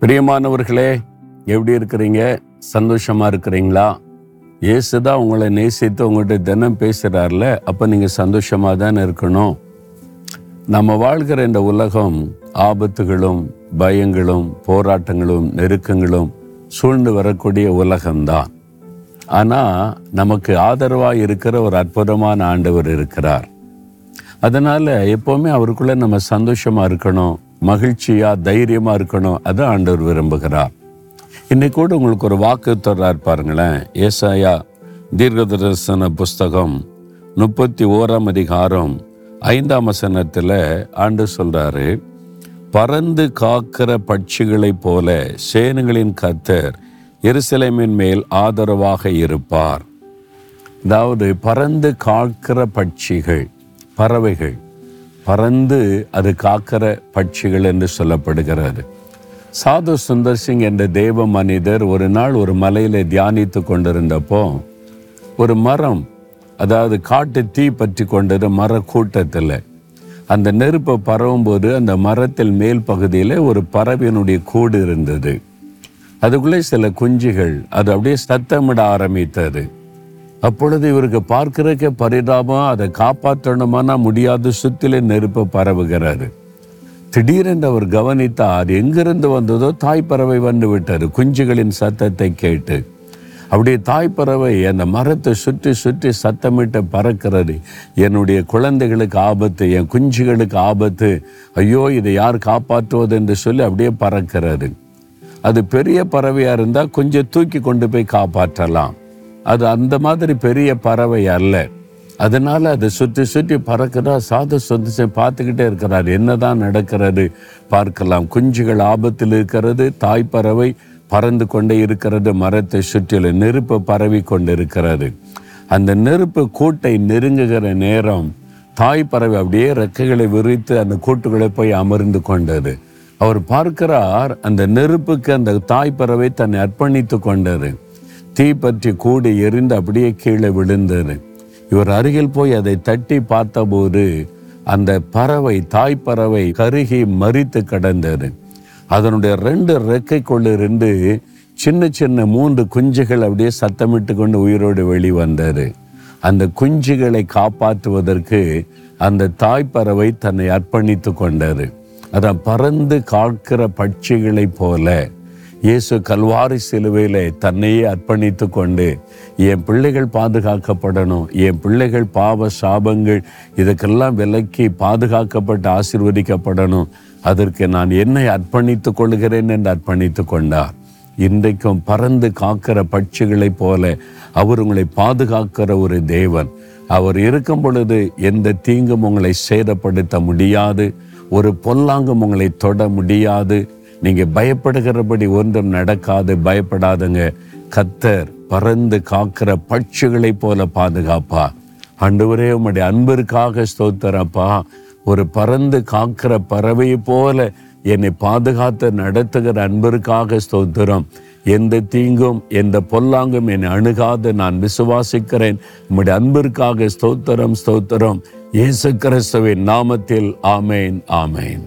பிரியமானவர்களே எப்படி இருக்கிறீங்க? சந்தோஷமா இருக்கிறீங்களா? இயேசுதான் உங்களை நேசித்து உங்கள்கிட்ட தினம் பேசுறாருல அப்ப நீங்க சந்தோஷமா தான் இருக்கணும்? நம்ம வாழ்கிற இந்த உலகம் ஆபத்துகளும் பயங்களும் போராட்டங்களும் நெருக்கங்களும் சூழ்ந்து வரக்கூடிய உலகம்தான். ஆனா நமக்கு ஆதரவாக இருக்கிற ஒரு அற்புதமான ஆண்டவர் இருக்கிறார். அதனால எப்பவுமே அவருக்குள்ள நம்ம சந்தோஷமா இருக்கணும். மகிழ்ச்சியா தைரியமா இருக்கணும். அதை ஆண்டவர் விரும்புகிறார். இன்னைக்கு கூட உங்களுக்கு ஒரு வாக்கு தொடரார் பாருங்களேன். ஏசாயா தீர்க்கதரிசன புஸ்தகம் முப்பத்தி ஓராம் அதிகாரம் ஐந்தாம் வசனத்தில் ஆண்டு சொல்றாரு பறந்து காக்கிற பட்சிகளைப் போல சேனுகளின் கத்தர் எருசலேமின் மேல் ஆதரவாக இருப்பார். அதாவது பறந்து காக்கிற பட்சிகள் பறவைகள். பறந்து அது காக்கிற பட்சிகள் என்று சொல்லப்படுகிறது. சாது சுந்தர் சிங் என்ற தேவ மனிதர் ஒரு நாள் ஒரு மலையில தியானித்து கொண்டிருந்தப்போ ஒரு மரம் அதாவது காட்டு தீ பற்றி கொண்டது மர கூட்டத்தில் அந்த நெருப்பை பரவும் போது அந்த மரத்தில் மேல் பகுதியில் ஒரு பறவையினுடைய கூடு இருந்தது. அதுக்குள்ளே சில குஞ்சுகள் அது அப்படியே சத்தமிட ஆரம்பித்தது. அப்பொழுது இவருக்கு பார்க்கிறக்க பரிதாபம் அதை காப்பாற்றணுமானா முடியாது சுத்திலே நெருப்பு பரவுகிறாரு. திடீரென்று அவர் கவனித்தார் எங்கிருந்து வந்ததோ தாய் பறவை வந்து விட்டார் குஞ்சுகளின் சத்தத்தை கேட்டு அப்படியே தாய் பறவை அந்த மரத்தை சுற்றி சுற்றி சத்தமிட்டு பறக்கிறது. என்னுடைய குழந்தைகளுக்கு ஆபத்து என் குஞ்சுகளுக்கு ஆபத்து. ஐயோ இதை யார் காப்பாற்றுவது என்று சொல்லி அப்படியே பறக்கிறது. அது பெரிய பறவையாக இருந்தால் கொஞ்சம் தூக்கி கொண்டு போய் காப்பாற்றலாம். அது அந்த மாதிரி பெரிய பறவை அல்ல. அதனால அதை சுற்றி சுற்றி பறக்கிறா சாத சொத்து பார்த்துக்கிட்டே இருக்கிறார். என்னதான் நடக்கிறது பார்க்கலாம். குஞ்சுகள் ஆபத்தில் இருக்கிறது தாய் பறவை பறந்து கொண்டே இருக்கிறது மரத்தை சுற்றிலும் நெருப்பு பரவி கொண்டிருக்கிறது அந்த நெருப்பு கூட்டை நெருங்குகிற நேரம் தாய் பறவை அப்படியே ரெக்கைகளை விரித்து அந்த கூட்டுகளை போய் அமர்ந்து கொண்டது. அவர் பார்க்கிறார் அந்த நெருப்புக்கு அந்த தாய் பறவை தன்னை அர்ப்பணித்து கொண்டது. தீ பற்றி எரிந்து அப்படியே கீழே விழுந்தது. இவர் அருகில் போய் அதை தட்டி பார்த்தபோது அந்த பறவை தாய் பறவை கருகி மறித்து கிடந்தது. அதனுடைய ரெண்டு ரெக்கைக்குள்ளிருந்து சின்ன சின்ன மூன்று குஞ்சுகள் அப்படியே சத்தமிட்டு கொண்டு உயிரோடு வெளிவந்தது. அந்த குஞ்சுகளை காப்பாற்றுவதற்கு அந்த தாய் பறவை தன்னை அர்ப்பணித்து கொண்டது. அதான் பறந்து காக்கிற பட்சிகளைப் போல இயேசு கல்வாரி சிலுவையில் தன்னையே அர்ப்பணித்து கொண்டு என் பிள்ளைகள் பாதுகாக்கப்படணும் என் பிள்ளைகள் பாவ சாபங்கள் இதுக்கெல்லாம் விலக்கி பாதுகாக்கப்பட்டு ஆசிர்வதிக்கப்படணும். அதற்கு நான் என்னை அர்ப்பணித்துக் கொள்கிறேன் என்று அர்ப்பணித்து கொண்டார். இன்றைக்கும் பறந்து காக்கிற பட்சிகளைப் போல அவர் உங்களை பாதுகாக்கிற ஒரு தேவன். அவர் இருக்கும் பொழுது எந்த தீங்கும் உங்களை சேதப்படுத்த முடியாது ஒரு பொல்லாங்கும் உங்களை தொட முடியாது. நீங்கள் பயப்படுகிறபடி ஒன்றும் நடக்காது பயப்படாதுங்க. கத்தர் பறந்து காக்கிற பட்சிகளைப் போல பாதுகாப்பா. ஆண்டவரே உம்முடைய அன்பிற்காக ஸ்தோத்தரப்பா ஒரு பறந்து காக்கிற பறவையை போல என்னை பாதுகாத்து நடத்துகிற அன்பிற்காக ஸ்தோத்திரம். எந்த தீங்கும் எந்த பொல்லாங்கும் என்னை அணுகாது நான் விசுவாசிக்கிறேன். உம்முடைய அன்பிற்காக ஸ்தோத்திரம் ஸ்தோத்திரம். இயேசு கிறிஸ்துவின் நாமத்தில் ஆமேன் ஆமேன்.